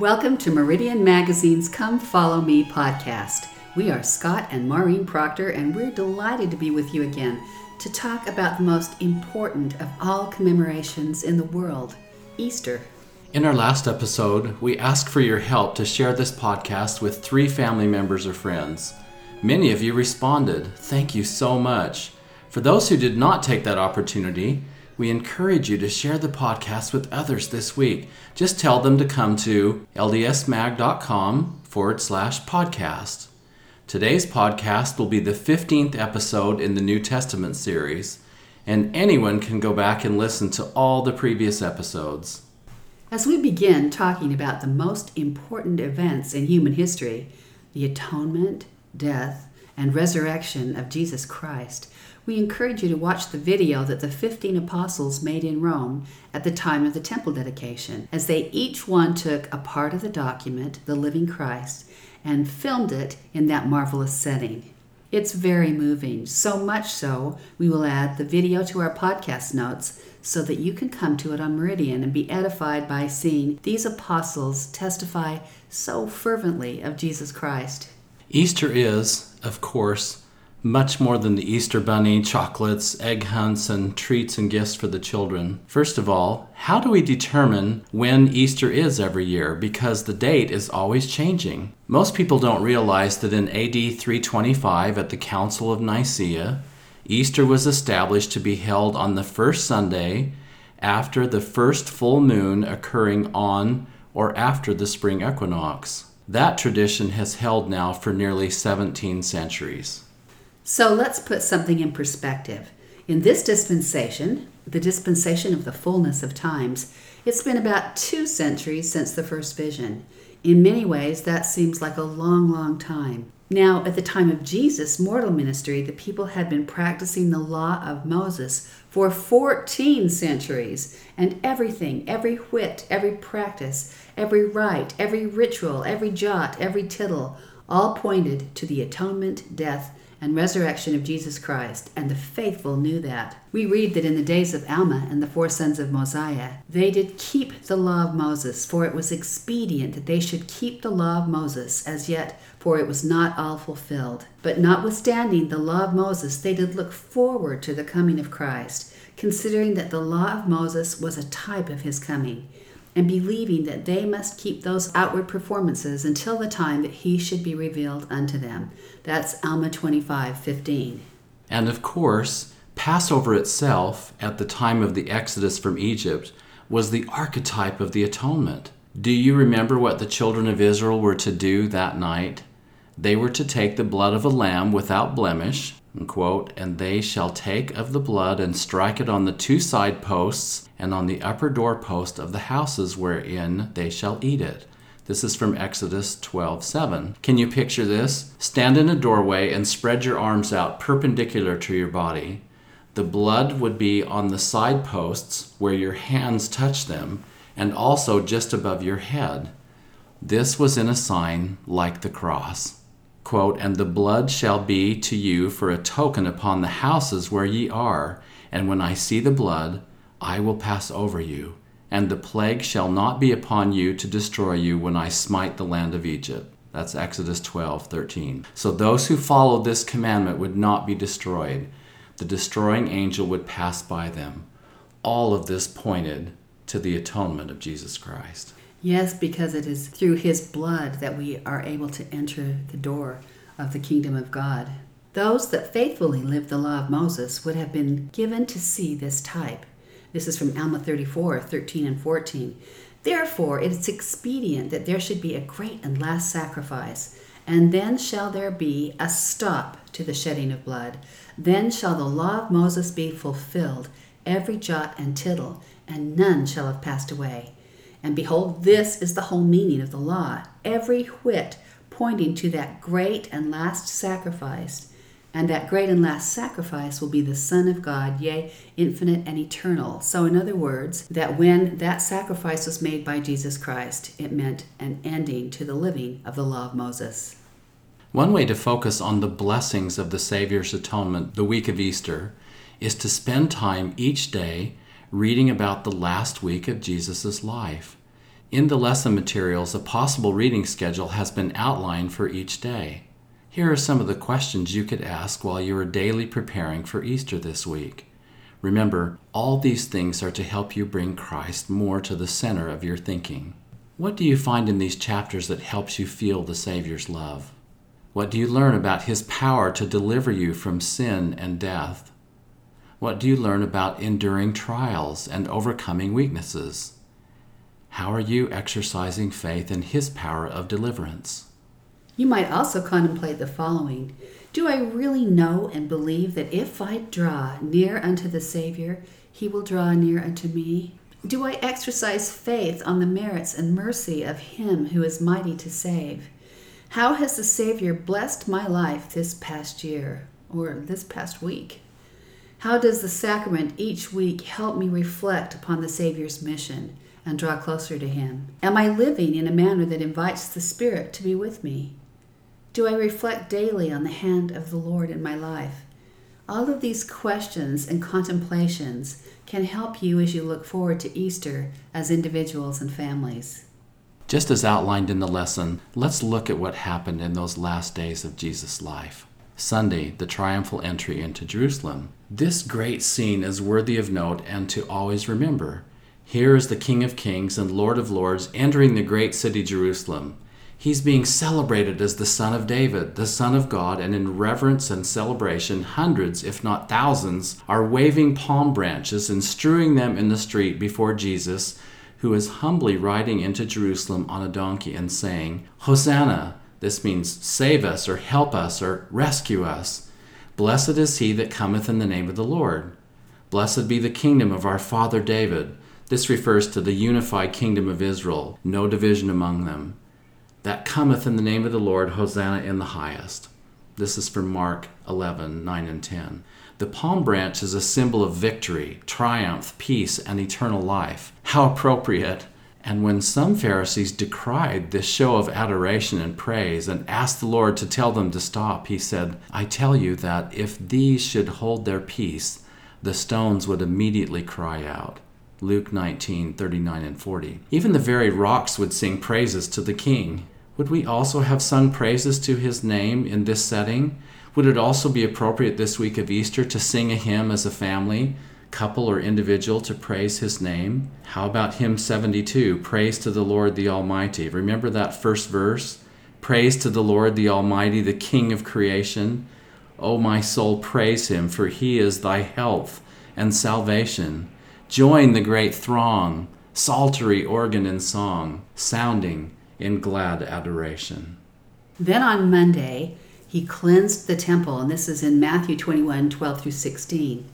Welcome to Meridian Magazine's Come Follow Me podcast. We are Scott and Maureen Proctor, and we're delighted to be with you again to talk about the most important of all commemorations in the world Easter. In our last episode, we asked for your help to share this podcast with three family members or friends. Many of you responded. Thank you so much. For those who did not take that opportunity, we encourage you to share the podcast with others this week. Just tell them to come to ldsmag.com forward slash podcast. Today's podcast will be the 15th episode in the New Testament series, and anyone can go back and listen to all the previous episodes. As we begin talking about the most important events in human history, the atonement, death, and resurrection of Jesus Christ, we encourage you to watch the video that the 15 apostles made in Rome at the time of the temple dedication, as they each one took a part of the document, the living Christ, and filmed it in that marvelous setting. It's very moving, so much so, we will add the video to our podcast notes so that you can come to it on Meridian and be edified by seeing these apostles testify so fervently of Jesus Christ. Easter is, of course, much more than the Easter bunny, chocolates, egg hunts, and treats and gifts for the children. First of all, how do we determine when Easter is every year? Because the date is always changing. Most people don't realize that in AD 325 at the Council of Nicaea, Easter was established to be held on the first Sunday after the first full moon occurring on or after the spring equinox. That tradition has held now for nearly 17 centuries. So let's put something in perspective. In this dispensation, the dispensation of the fullness of times, it's been about two centuries since the first vision. In many ways, that seems like a long, long time. Now, at the time of Jesus' mortal ministry, the people had been practicing the law of Moses for 14 centuries, and everything, every whit, every practice, every rite, every ritual, every jot, every tittle, all pointed to the atonement, death, and resurrection of Jesus Christ, and the faithful knew that. We read that in the days of Alma and the four sons of Mosiah, they did keep the law of Moses, for it was expedient that they should keep the law of Moses, as yet, for it was not all fulfilled. But notwithstanding the law of Moses, they did look forward to the coming of Christ, considering that the law of Moses was a type of his coming and believing that they must keep those outward performances until the time that he should be revealed unto them. That's Alma 25 15. And of course, Passover itself, at the time of the Exodus from Egypt, was the archetype of the atonement. Do you remember what the children of Israel were to do that night? They were to take the blood of a lamb without blemish, and, quote, and they shall take of the blood and strike it on the two side posts and on the upper doorpost of the houses wherein they shall eat it. This is from Exodus 12:7. Can you picture this? Stand in a doorway and spread your arms out perpendicular to your body. The blood would be on the side posts where your hands touch them and also just above your head. This was in a sign like the cross quote, And the blood shall be to you for a token upon the houses where ye are, and when I see the blood, I will pass over you, and the plague shall not be upon you to destroy you when I smite the land of Egypt. That's Exodus 12, 13. So those who followed this commandment would not be destroyed. The destroying angel would pass by them. All of this pointed to the atonement of Jesus Christ. Yes, because it is through his blood that we are able to enter the door of the kingdom of God. Those that faithfully lived the law of Moses would have been given to see this type. This is from Alma 34 13 and 14. Therefore, it is expedient that there should be a great and last sacrifice, and then shall there be a stop to the shedding of blood. Then shall the law of Moses be fulfilled, every jot and tittle, and none shall have passed away. And behold, this is the whole meaning of the law, every whit pointing to that great and last sacrifice. And that great and last sacrifice will be the Son of God, yea, infinite and eternal. So, in other words, that when that sacrifice was made by Jesus Christ, it meant an ending to the living of the law of Moses. One way to focus on the blessings of the Savior's atonement the week of Easter is to spend time each day reading about the last week of Jesus' life. In the lesson materials, a possible reading schedule has been outlined for each day. Here are some of the questions you could ask while you are daily preparing for Easter this week. Remember, all these things are to help you bring Christ more to the center of your thinking. What do you find in these chapters that helps you feel the Savior's love? What do you learn about His power to deliver you from sin and death? What do you learn about enduring trials and overcoming weaknesses? How are you exercising faith in His power of deliverance? You might also contemplate the following Do I really know and believe that if I draw near unto the Savior, He will draw near unto me? Do I exercise faith on the merits and mercy of Him who is mighty to save? How has the Savior blessed my life this past year or this past week? How does the sacrament each week help me reflect upon the Savior's mission? and draw closer to Him? Am I living in a manner that invites the Spirit to be with me? Do I reflect daily on the hand of the Lord in my life? All of these questions and contemplations can help you as you look forward to Easter as individuals and families. Just as outlined in the lesson, let's look at what happened in those last days of Jesus' life. Sunday, the triumphal entry into Jerusalem. This great scene is worthy of note and to always remember. Here is the King of Kings and Lord of Lords entering the great city Jerusalem. He's being celebrated as the Son of David, the Son of God, and in reverence and celebration, hundreds, if not thousands, are waving palm branches and strewing them in the street before Jesus, who is humbly riding into Jerusalem on a donkey and saying, Hosanna! This means save us, or help us, or rescue us. Blessed is he that cometh in the name of the Lord. Blessed be the kingdom of our father David. This refers to the unified kingdom of Israel, no division among them. That cometh in the name of the Lord, Hosanna in the highest. This is from Mark 11, 9 and 10. The palm branch is a symbol of victory, triumph, peace, and eternal life. How appropriate! And when some Pharisees decried this show of adoration and praise and asked the Lord to tell them to stop, he said, I tell you that if these should hold their peace, the stones would immediately cry out. Luke 19, 39 and 40. Even the very rocks would sing praises to the King. Would we also have sung praises to his name in this setting? Would it also be appropriate this week of Easter to sing a hymn as a family, couple, or individual to praise his name? How about hymn 72, Praise to the Lord the Almighty? Remember that first verse? Praise to the Lord the Almighty, the King of creation. O my soul, praise him, for he is thy health and salvation. Join the great throng, psaltery, organ, and song, sounding in glad adoration. Then on Monday, he cleansed the temple, and this is in Matthew 21 12 through 16.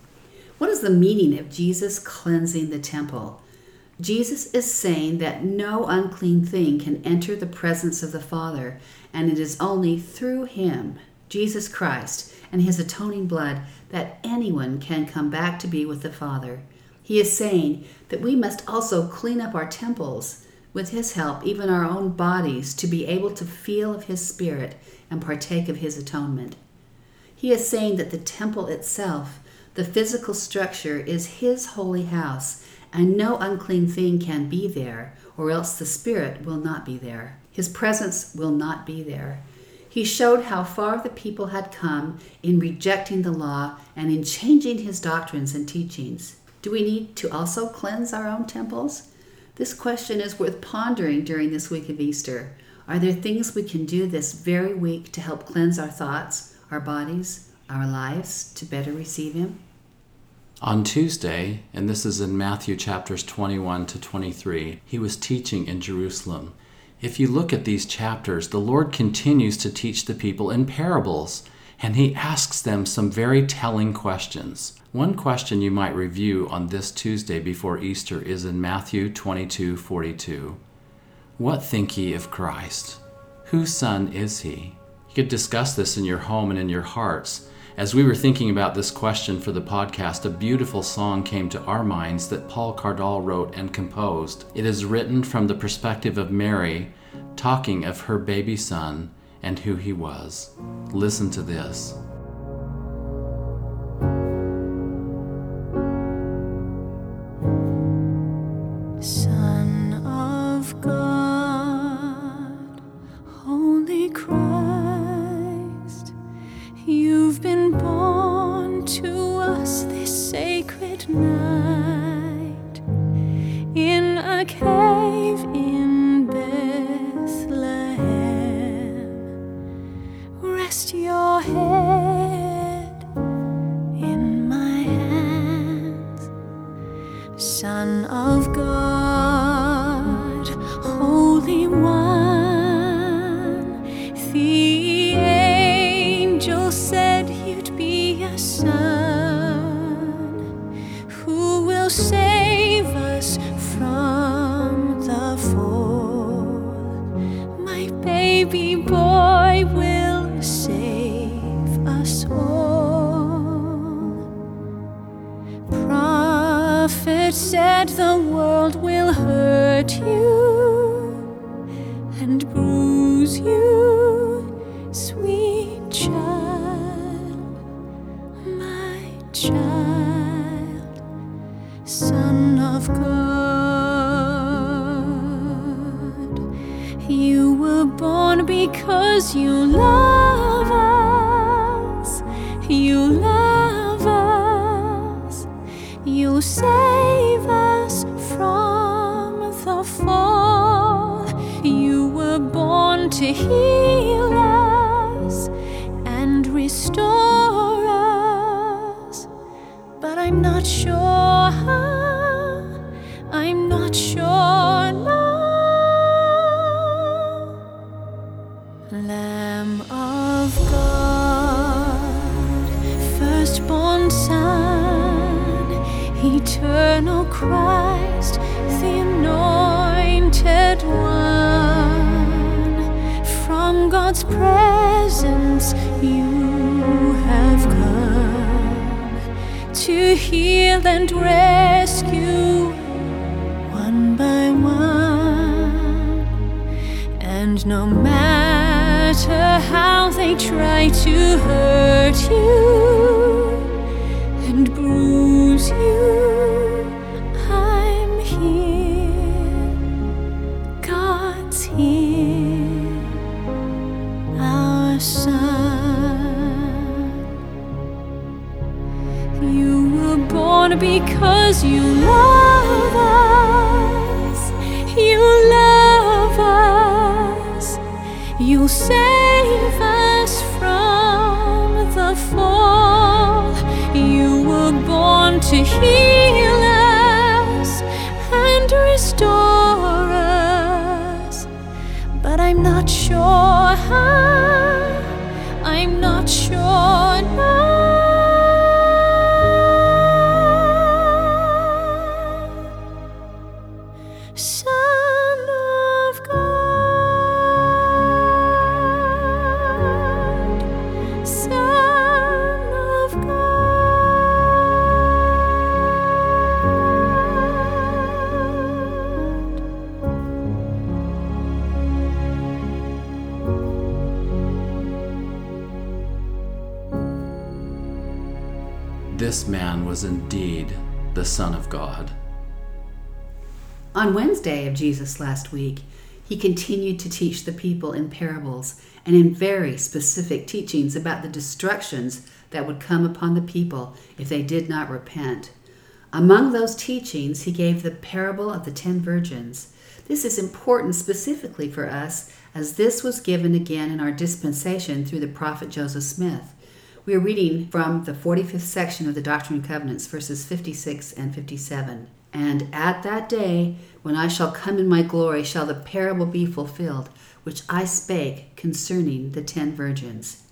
What is the meaning of Jesus cleansing the temple? Jesus is saying that no unclean thing can enter the presence of the Father, and it is only through him, Jesus Christ, and his atoning blood, that anyone can come back to be with the Father. He is saying that we must also clean up our temples with His help, even our own bodies, to be able to feel of His Spirit and partake of His atonement. He is saying that the temple itself, the physical structure, is His holy house, and no unclean thing can be there, or else the Spirit will not be there. His presence will not be there. He showed how far the people had come in rejecting the law and in changing his doctrines and teachings. Do we need to also cleanse our own temples? This question is worth pondering during this week of Easter. Are there things we can do this very week to help cleanse our thoughts, our bodies, our lives to better receive Him? On Tuesday, and this is in Matthew chapters 21 to 23, he was teaching in Jerusalem. If you look at these chapters, the Lord continues to teach the people in parables, and he asks them some very telling questions. One question you might review on this Tuesday before Easter is in Matthew 22:42. What think ye of Christ? Whose son is he? You could discuss this in your home and in your hearts. As we were thinking about this question for the podcast, a beautiful song came to our minds that Paul Cardall wrote and composed. It is written from the perspective of Mary, talking of her baby son and who he was. Listen to this. Because you love us, you love us. You'll save us from the fall. You were born to heal and rescue one by one. And no matter how they try to hurt you and bruise you, because you love us. You love us. You'll save us from the fall. You were born to heal This man was indeed the Son of God. On Wednesday of Jesus last week, he continued to teach the people in parables and in very specific teachings about the destructions that would come upon the people if they did not repent. Among those teachings, he gave the parable of the ten virgins. This is important specifically for us as this was given again in our dispensation through the prophet Joseph Smith. We are reading from the 45th section of the Doctrine and Covenants, verses 56 and 57. And at that day, when I shall come in my glory, shall the parable be fulfilled, which I spake concerning the ten virgins.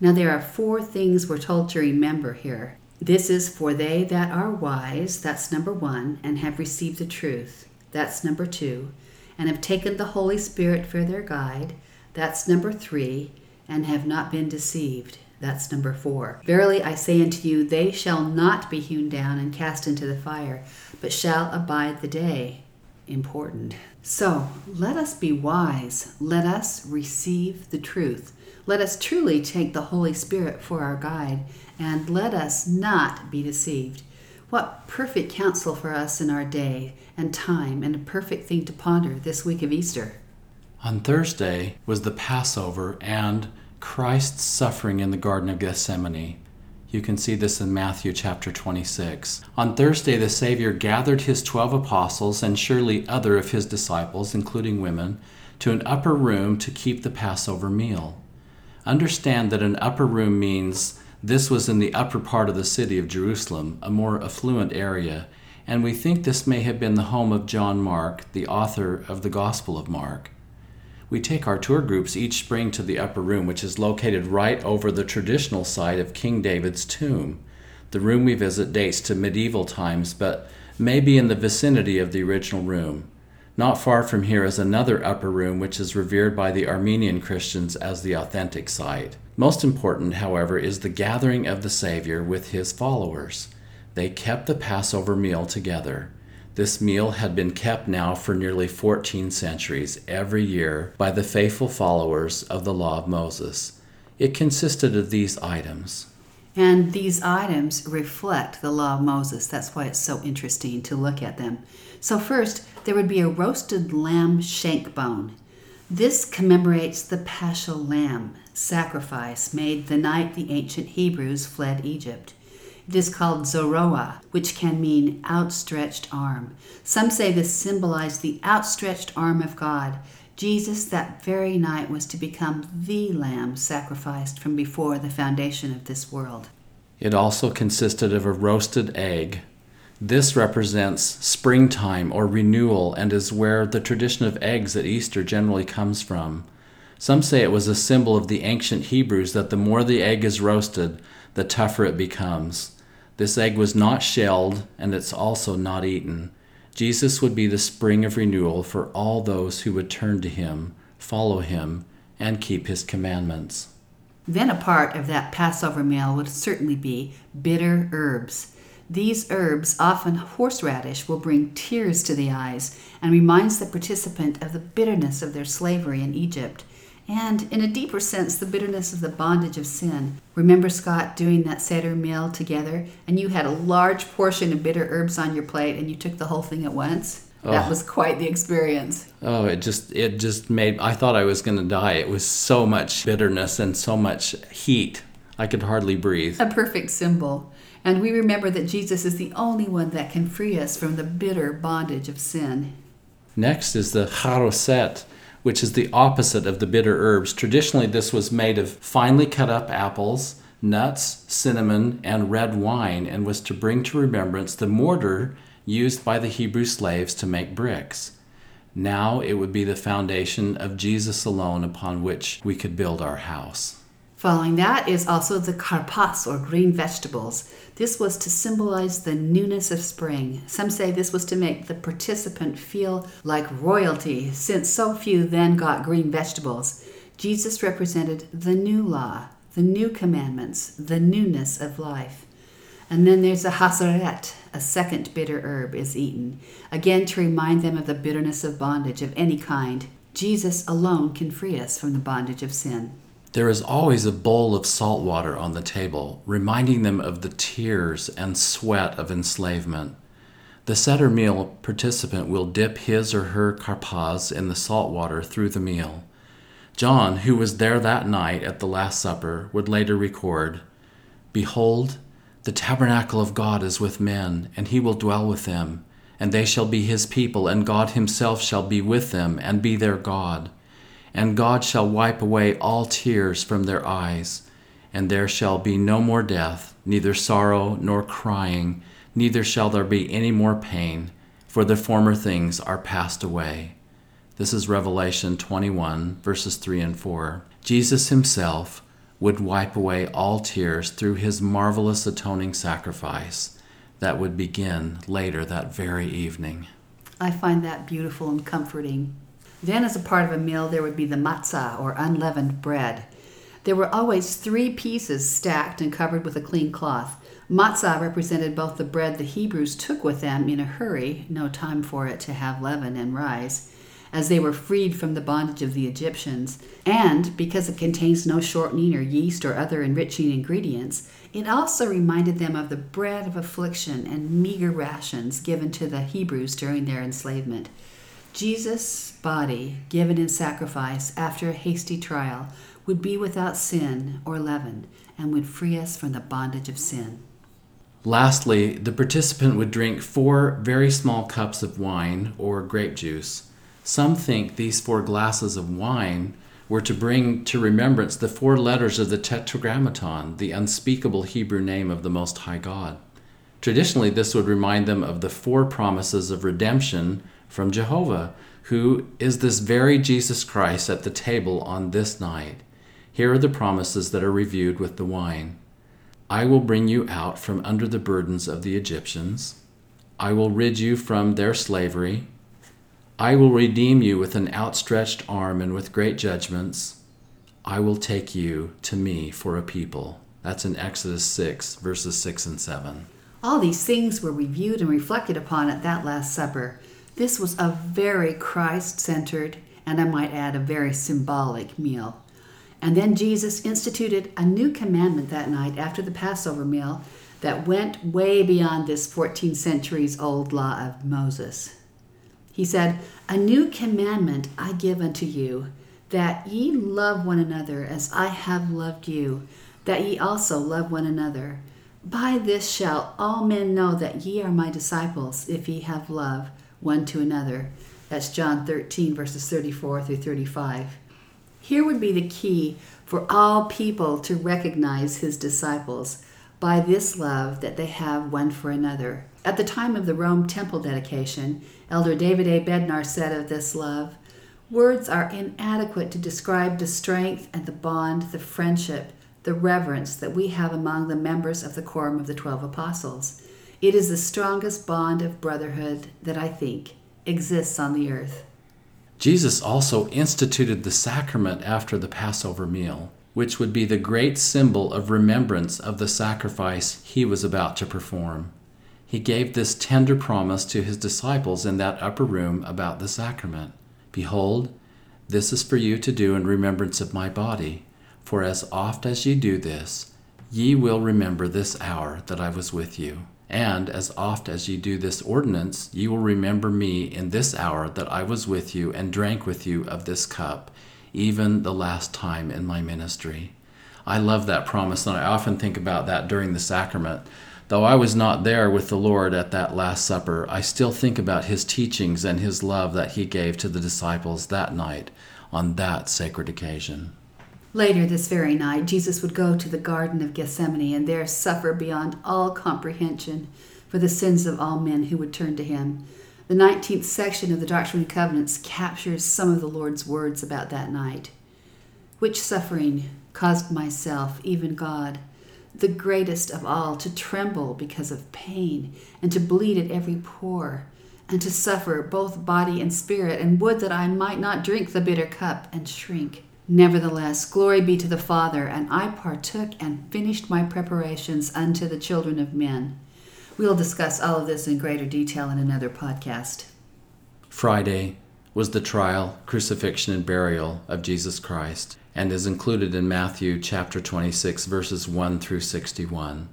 Now, there are four things we're told to remember here. This is for they that are wise, that's number one, and have received the truth, that's number two, and have taken the Holy Spirit for their guide, that's number three, and have not been deceived. That's number four. Verily I say unto you, they shall not be hewn down and cast into the fire, but shall abide the day. Important. So let us be wise. Let us receive the truth. Let us truly take the Holy Spirit for our guide, and let us not be deceived. What perfect counsel for us in our day and time, and a perfect thing to ponder this week of Easter. On Thursday was the Passover and Christ's suffering in the Garden of Gethsemane. You can see this in Matthew chapter 26. On Thursday, the Savior gathered his twelve apostles and surely other of his disciples, including women, to an upper room to keep the Passover meal. Understand that an upper room means this was in the upper part of the city of Jerusalem, a more affluent area, and we think this may have been the home of John Mark, the author of the Gospel of Mark. We take our tour groups each spring to the upper room, which is located right over the traditional site of King David's tomb. The room we visit dates to medieval times, but may be in the vicinity of the original room. Not far from here is another upper room, which is revered by the Armenian Christians as the authentic site. Most important, however, is the gathering of the Savior with his followers. They kept the Passover meal together. This meal had been kept now for nearly 14 centuries, every year, by the faithful followers of the Law of Moses. It consisted of these items And these items reflect the law of Moses. That's why it's so interesting to look at them. So, first, there would be a roasted lamb shank bone. This commemorates the Paschal lamb sacrifice made the night the ancient Hebrews fled Egypt. It is called Zoroa, which can mean outstretched arm. Some say this symbolized the outstretched arm of God. Jesus, that very night, was to become the lamb sacrificed from before the foundation of this world. It also consisted of a roasted egg. This represents springtime or renewal and is where the tradition of eggs at Easter generally comes from. Some say it was a symbol of the ancient Hebrews that the more the egg is roasted, the tougher it becomes. This egg was not shelled and it's also not eaten. Jesus would be the spring of renewal for all those who would turn to him, follow him, and keep his commandments. Then a part of that Passover meal would certainly be bitter herbs. These herbs, often horseradish, will bring tears to the eyes and reminds the participant of the bitterness of their slavery in Egypt and, in a deeper sense, the bitterness of the bondage of sin. Remember Scott doing that Seder meal together, and you had a large portion of bitter herbs on your plate, and you took the whole thing at once? That Oh. was quite the experience. Oh, it just it just made I thought I was going to die. It was so much bitterness and so much heat. I could hardly breathe. A perfect symbol. And we remember that Jesus is the only one that can free us from the bitter bondage of sin. Next is the charoset, which is the opposite of the bitter herbs. Traditionally, this was made of finely cut up apples, nuts, cinnamon, and red wine, and was to bring to remembrance the mortar used by the Hebrew slaves to make bricks. Now it would be the foundation of Jesus alone upon which we could build our house. Following that is also the karpas, or green vegetables. This was to symbolize the newness of spring. Some say this was to make the participant feel like royalty, since so few then got green vegetables. Jesus represented the new law, the new commandments, the newness of life. And then there's a haseret, a second bitter herb is eaten, again to remind them of the bitterness of bondage of any kind. Jesus alone can free us from the bondage of sin. There is always a bowl of salt water on the table, reminding them of the tears and sweat of enslavement. The Seder meal participant will dip his or her karpas in the salt water through the meal. John, who was there that night at the Last Supper, would later record Behold, the tabernacle of God is with men, and he will dwell with them. And they shall be his people, and God himself shall be with them, and be their God. And God shall wipe away all tears from their eyes, and there shall be no more death, neither sorrow nor crying, neither shall there be any more pain, for the former things are passed away. This is Revelation 21, verses 3 and 4. Jesus himself would wipe away all tears through his marvelous atoning sacrifice that would begin later that very evening. I find that beautiful and comforting. Then, as a part of a meal, there would be the matzah, or unleavened bread. There were always three pieces stacked and covered with a clean cloth. Matzah represented both the bread the Hebrews took with them in a hurry, no time for it to have leaven and rise, as they were freed from the bondage of the Egyptians, and because it contains no shortening or yeast or other enriching ingredients, it also reminded them of the bread of affliction and meager rations given to the Hebrews during their enslavement. Jesus' body, given in sacrifice after a hasty trial, would be without sin or leaven and would free us from the bondage of sin. Lastly, the participant would drink four very small cups of wine or grape juice. Some think these four glasses of wine were to bring to remembrance the four letters of the Tetragrammaton, the unspeakable Hebrew name of the Most High God. Traditionally, this would remind them of the four promises of redemption from Jehovah, who is this very Jesus Christ at the table on this night. Here are the promises that are reviewed with the wine I will bring you out from under the burdens of the Egyptians. I will rid you from their slavery. I will redeem you with an outstretched arm and with great judgments. I will take you to me for a people. That's in Exodus 6, verses 6 and 7. All these things were reviewed and reflected upon at that Last Supper. This was a very Christ centered, and I might add, a very symbolic meal. And then Jesus instituted a new commandment that night after the Passover meal that went way beyond this 14 centuries old law of Moses. He said, A new commandment I give unto you, that ye love one another as I have loved you, that ye also love one another. By this shall all men know that ye are my disciples, if ye have love one to another. That's John 13, verses 34 through 35. Here would be the key for all people to recognize his disciples by this love that they have one for another. At the time of the Rome temple dedication, Elder David A. Bednar said of this love, Words are inadequate to describe the strength and the bond, the friendship, the reverence that we have among the members of the Quorum of the Twelve Apostles. It is the strongest bond of brotherhood that I think exists on the earth. Jesus also instituted the sacrament after the Passover meal, which would be the great symbol of remembrance of the sacrifice he was about to perform. He gave this tender promise to his disciples in that upper room about the sacrament Behold, this is for you to do in remembrance of my body, for as oft as ye do this, ye will remember this hour that I was with you. And as oft as ye do this ordinance, ye will remember me in this hour that I was with you and drank with you of this cup, even the last time in my ministry. I love that promise, and I often think about that during the sacrament. Though I was not there with the Lord at that Last Supper, I still think about his teachings and his love that he gave to the disciples that night on that sacred occasion. Later this very night, Jesus would go to the Garden of Gethsemane and there suffer beyond all comprehension for the sins of all men who would turn to him. The 19th section of the Doctrine and Covenants captures some of the Lord's words about that night. Which suffering caused myself, even God, the greatest of all, to tremble because of pain, and to bleed at every pore, and to suffer both body and spirit, and would that I might not drink the bitter cup and shrink. Nevertheless, glory be to the Father, and I partook and finished my preparations unto the children of men. We'll discuss all of this in greater detail in another podcast. Friday was the trial, crucifixion, and burial of Jesus Christ, and is included in Matthew chapter 26, verses 1 through 61.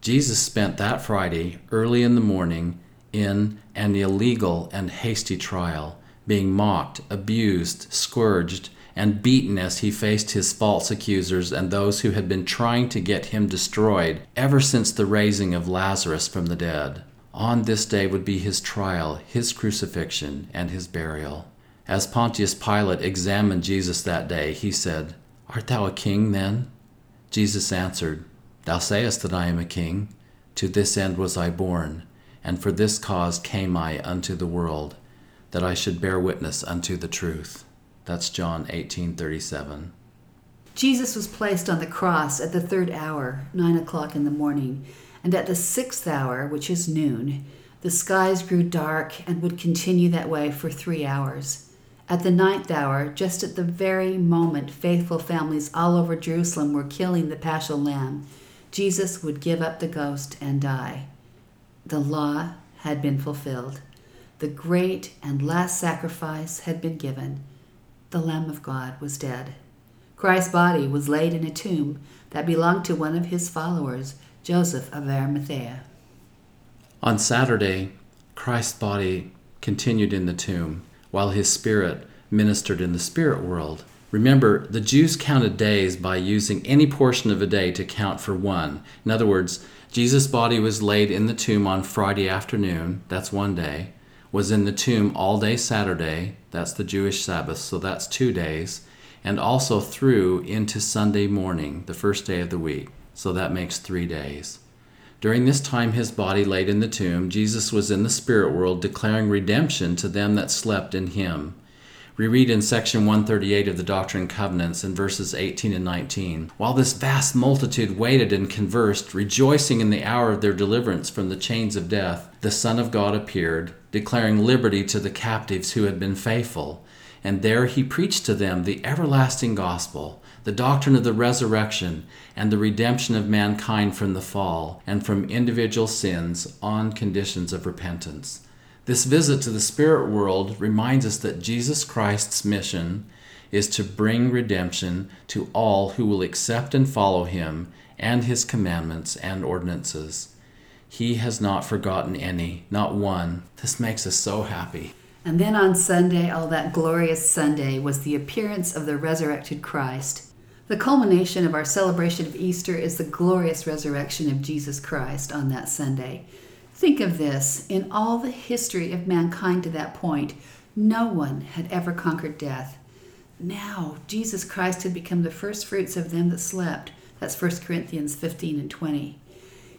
Jesus spent that Friday early in the morning in an illegal and hasty trial, being mocked, abused, scourged, and beaten as he faced his false accusers and those who had been trying to get him destroyed ever since the raising of Lazarus from the dead. On this day would be his trial, his crucifixion, and his burial. As Pontius Pilate examined Jesus that day, he said, Art thou a king then? Jesus answered, Thou sayest that I am a king. To this end was I born, and for this cause came I unto the world, that I should bear witness unto the truth. That's John 18:37. Jesus was placed on the cross at the third hour, nine o'clock in the morning, and at the sixth hour, which is noon, the skies grew dark and would continue that way for three hours. At the ninth hour, just at the very moment faithful families all over Jerusalem were killing the paschal lamb, Jesus would give up the ghost and die. The law had been fulfilled. The great and last sacrifice had been given. The Lamb of God was dead. Christ's body was laid in a tomb that belonged to one of his followers, Joseph of Arimathea. On Saturday, Christ's body continued in the tomb, while his spirit ministered in the spirit world. Remember, the Jews counted days by using any portion of a day to count for one. In other words, Jesus' body was laid in the tomb on Friday afternoon, that's one day, was in the tomb all day Saturday, that's the Jewish Sabbath, so that's two days, and also through into Sunday morning, the first day of the week, so that makes three days. During this time his body laid in the tomb, Jesus was in the spirit world declaring redemption to them that slept in him. We read in section 138 of the Doctrine and Covenants in verses 18 and 19 While this vast multitude waited and conversed, rejoicing in the hour of their deliverance from the chains of death, the Son of God appeared, declaring liberty to the captives who had been faithful. And there he preached to them the everlasting gospel, the doctrine of the resurrection, and the redemption of mankind from the fall and from individual sins on conditions of repentance. This visit to the spirit world reminds us that Jesus Christ's mission is to bring redemption to all who will accept and follow him and his commandments and ordinances. He has not forgotten any, not one. This makes us so happy. And then on Sunday, all that glorious Sunday, was the appearance of the resurrected Christ. The culmination of our celebration of Easter is the glorious resurrection of Jesus Christ on that Sunday. Think of this in all the history of mankind to that point, no one had ever conquered death. Now, Jesus Christ had become the first fruits of them that slept. That's 1 Corinthians 15 and 20.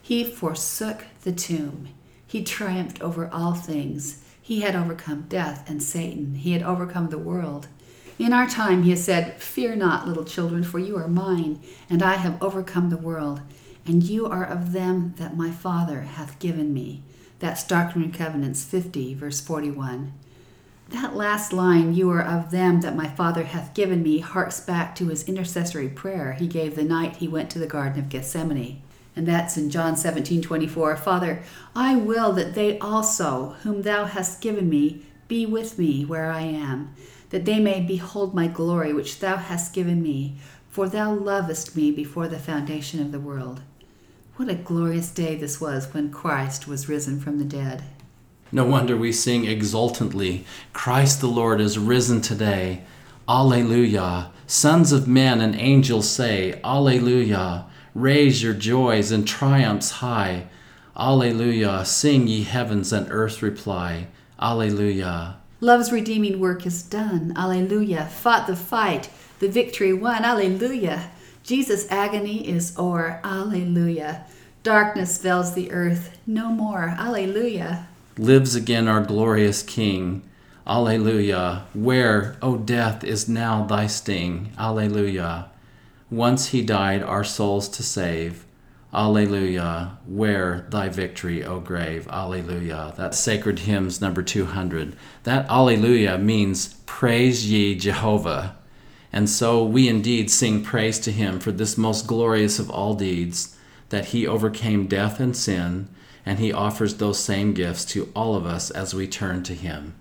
He forsook the tomb. He triumphed over all things. He had overcome death and Satan. He had overcome the world. In our time, he has said, Fear not, little children, for you are mine, and I have overcome the world, and you are of them that my Father hath given me. That's Doctrine and Covenants 50, verse 41. That last line, you are of them that my Father hath given me, harks back to his intercessory prayer he gave the night he went to the Garden of Gethsemane. And that's in John 17, 24. Father, I will that they also, whom thou hast given me, be with me where I am, that they may behold my glory which thou hast given me, for thou lovest me before the foundation of the world. What a glorious day this was when Christ was risen from the dead. No wonder we sing exultantly, Christ the Lord is risen today. Alleluia. Sons of men and angels say, Alleluia. Raise your joys and triumphs high. Alleluia. Sing ye heavens and earth reply. Alleluia. Love's redeeming work is done. Alleluia. Fought the fight, the victory won. Alleluia. Jesus' agony is o'er. Alleluia. Darkness veils the earth no more. Alleluia. Lives again our glorious King. Alleluia. Where, O death, is now thy sting? Alleluia. Once he died our souls to save. Alleluia. Where thy victory, O grave? Alleluia. That's Sacred Hymns number 200. That Alleluia means praise ye Jehovah. And so we indeed sing praise to him for this most glorious of all deeds, that he overcame death and sin, and he offers those same gifts to all of us as we turn to him.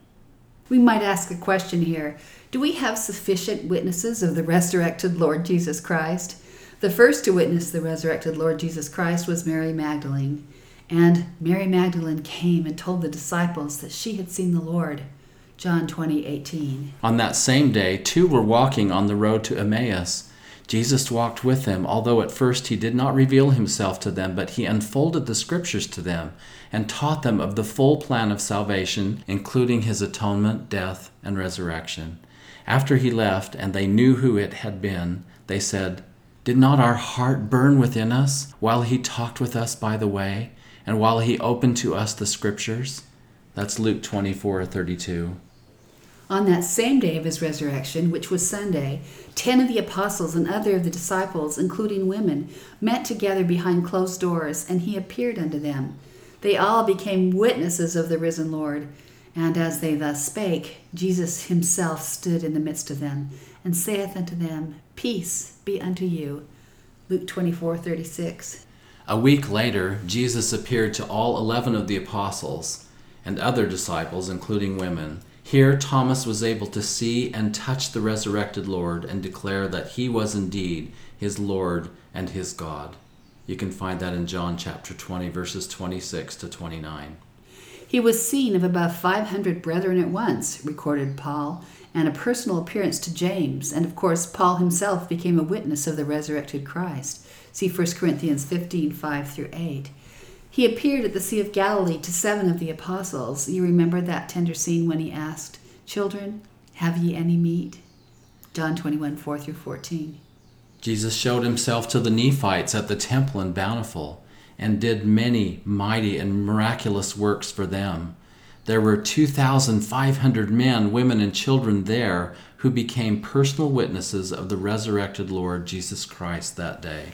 We might ask a question here Do we have sufficient witnesses of the resurrected Lord Jesus Christ? The first to witness the resurrected Lord Jesus Christ was Mary Magdalene. And Mary Magdalene came and told the disciples that she had seen the Lord. John 20, 18. On that same day, two were walking on the road to Emmaus. Jesus walked with them, although at first he did not reveal himself to them, but he unfolded the scriptures to them and taught them of the full plan of salvation, including his atonement, death, and resurrection. After he left and they knew who it had been, they said, Did not our heart burn within us while he talked with us by the way, and while he opened to us the scriptures? That's Luke 24 32. On that same day of his resurrection, which was Sunday, ten of the apostles and other of the disciples, including women, met together behind closed doors, and he appeared unto them. They all became witnesses of the risen Lord. And as they thus spake, Jesus himself stood in the midst of them, and saith unto them, Peace be unto you. Luke 24 36. A week later, Jesus appeared to all eleven of the apostles and other disciples, including women. Here, Thomas was able to see and touch the resurrected Lord and declare that he was indeed his Lord and his God. You can find that in John chapter 20, verses 26 to 29. He was seen of above 500 brethren at once, recorded Paul, and a personal appearance to James. And of course, Paul himself became a witness of the resurrected Christ. See 1 Corinthians 15 5 through 8. He appeared at the Sea of Galilee to seven of the apostles. You remember that tender scene when he asked, Children, have ye any meat? John 21 4 through 14. Jesus showed himself to the Nephites at the temple in Bountiful, and did many mighty and miraculous works for them. There were 2,500 men, women, and children there who became personal witnesses of the resurrected Lord Jesus Christ that day.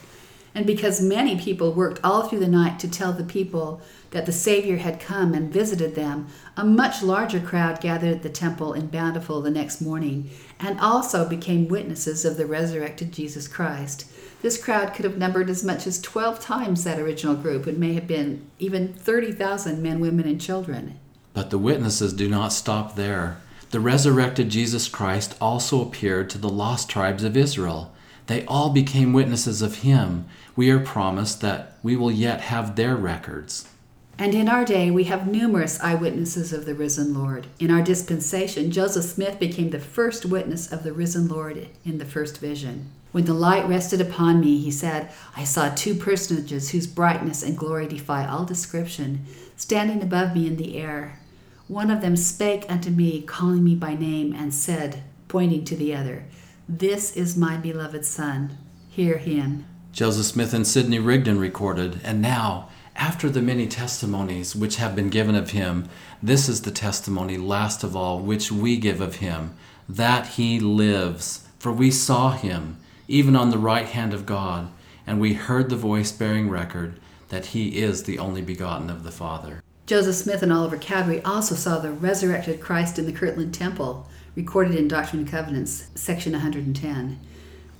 And because many people worked all through the night to tell the people that the Savior had come and visited them, a much larger crowd gathered at the temple in Bountiful the next morning and also became witnesses of the resurrected Jesus Christ. This crowd could have numbered as much as 12 times that original group. It may have been even 30,000 men, women, and children. But the witnesses do not stop there. The resurrected Jesus Christ also appeared to the lost tribes of Israel. They all became witnesses of him. We are promised that we will yet have their records. And in our day, we have numerous eyewitnesses of the risen Lord. In our dispensation, Joseph Smith became the first witness of the risen Lord in the first vision. When the light rested upon me, he said, I saw two personages whose brightness and glory defy all description, standing above me in the air. One of them spake unto me, calling me by name, and said, pointing to the other, This is my beloved Son. Hear him. Joseph Smith and Sidney Rigdon recorded, and now, after the many testimonies which have been given of him, this is the testimony last of all which we give of him, that he lives. For we saw him, even on the right hand of God, and we heard the voice bearing record that he is the only begotten of the Father. Joseph Smith and Oliver Cowdery also saw the resurrected Christ in the Kirtland Temple, recorded in Doctrine and Covenants, section 110.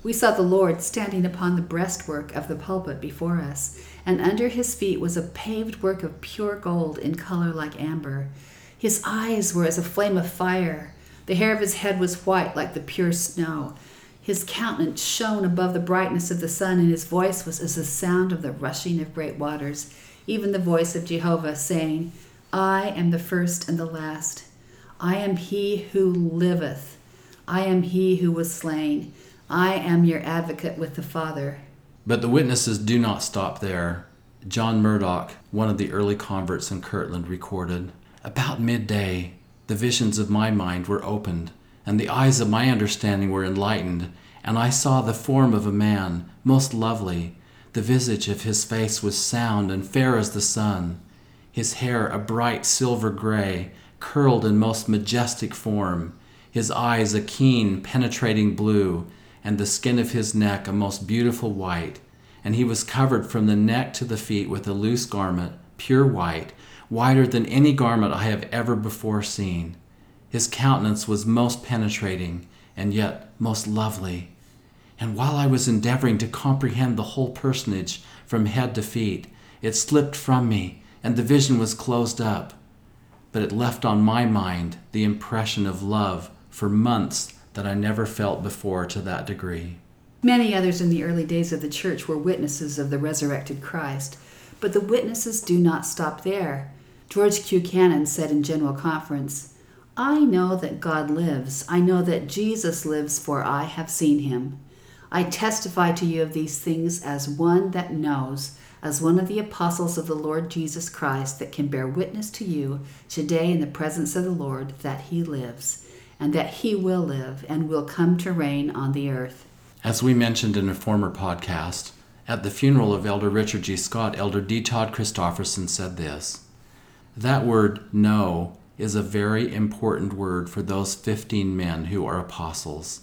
We saw the Lord standing upon the breastwork of the pulpit before us, and under his feet was a paved work of pure gold in color like amber. His eyes were as a flame of fire. The hair of his head was white like the pure snow. His countenance shone above the brightness of the sun, and his voice was as the sound of the rushing of great waters, even the voice of Jehovah, saying, I am the first and the last. I am he who liveth. I am he who was slain. I am your advocate with the Father. But the witnesses do not stop there. John Murdock, one of the early converts in Kirtland, recorded About midday, the visions of my mind were opened, and the eyes of my understanding were enlightened, and I saw the form of a man, most lovely. The visage of his face was sound and fair as the sun, his hair a bright silver gray, curled in most majestic form, his eyes a keen, penetrating blue and the skin of his neck a most beautiful white. And he was covered from the neck to the feet with a loose garment, pure white, whiter than any garment I have ever before seen. His countenance was most penetrating, and yet most lovely. And while I was endeavoring to comprehend the whole personage from head to feet, it slipped from me, and the vision was closed up. But it left on my mind the impression of love for months that I never felt before to that degree. Many others in the early days of the church were witnesses of the resurrected Christ, but the witnesses do not stop there. George Q. Cannon said in General Conference, I know that God lives. I know that Jesus lives, for I have seen him. I testify to you of these things as one that knows, as one of the apostles of the Lord Jesus Christ, that can bear witness to you today in the presence of the Lord that he lives and that he will live and will come to reign on the earth. As we mentioned in a former podcast, at the funeral of Elder Richard G. Scott, Elder D. Todd Christofferson said this That word, know, is a very important word for those 15 men who are apostles.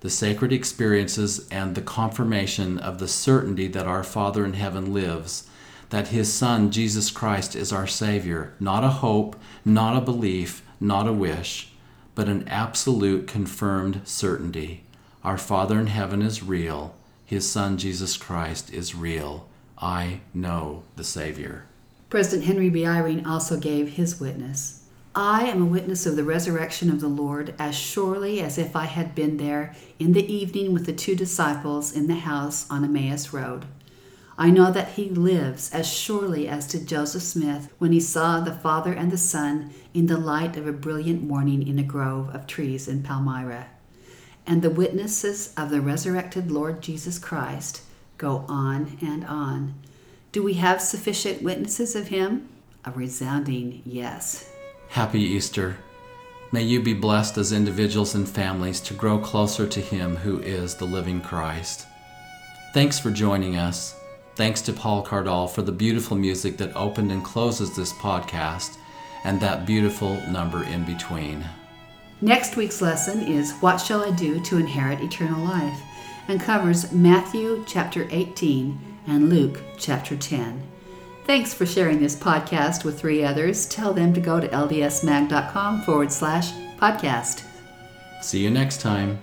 The sacred experiences and the confirmation of the certainty that our Father in heaven lives, that his Son, Jesus Christ, is our Savior, not a hope, not a belief, not a wish but an absolute confirmed certainty. Our Father in heaven is real. His Son, Jesus Christ, is real. I know the Savior. President Henry B. Eyring also gave his witness. I am a witness of the resurrection of the Lord as surely as if I had been there in the evening with the two disciples in the house on Emmaus Road. I know that he lives as surely as did Joseph Smith when he saw the Father and the Son in the light of a brilliant morning in a grove of trees in Palmyra. And the witnesses of the resurrected Lord Jesus Christ go on and on. Do we have sufficient witnesses of him? A resounding yes. Happy Easter. May you be blessed as individuals and families to grow closer to him who is the living Christ. Thanks for joining us. Thanks to Paul Cardall for the beautiful music that opened and closes this podcast and that beautiful number in between. Next week's lesson is What Shall I Do to Inherit Eternal Life? and covers Matthew chapter 18 and Luke chapter 10. Thanks for sharing this podcast with three others. Tell them to go to ldsmag.com forward slash podcast. See you next time.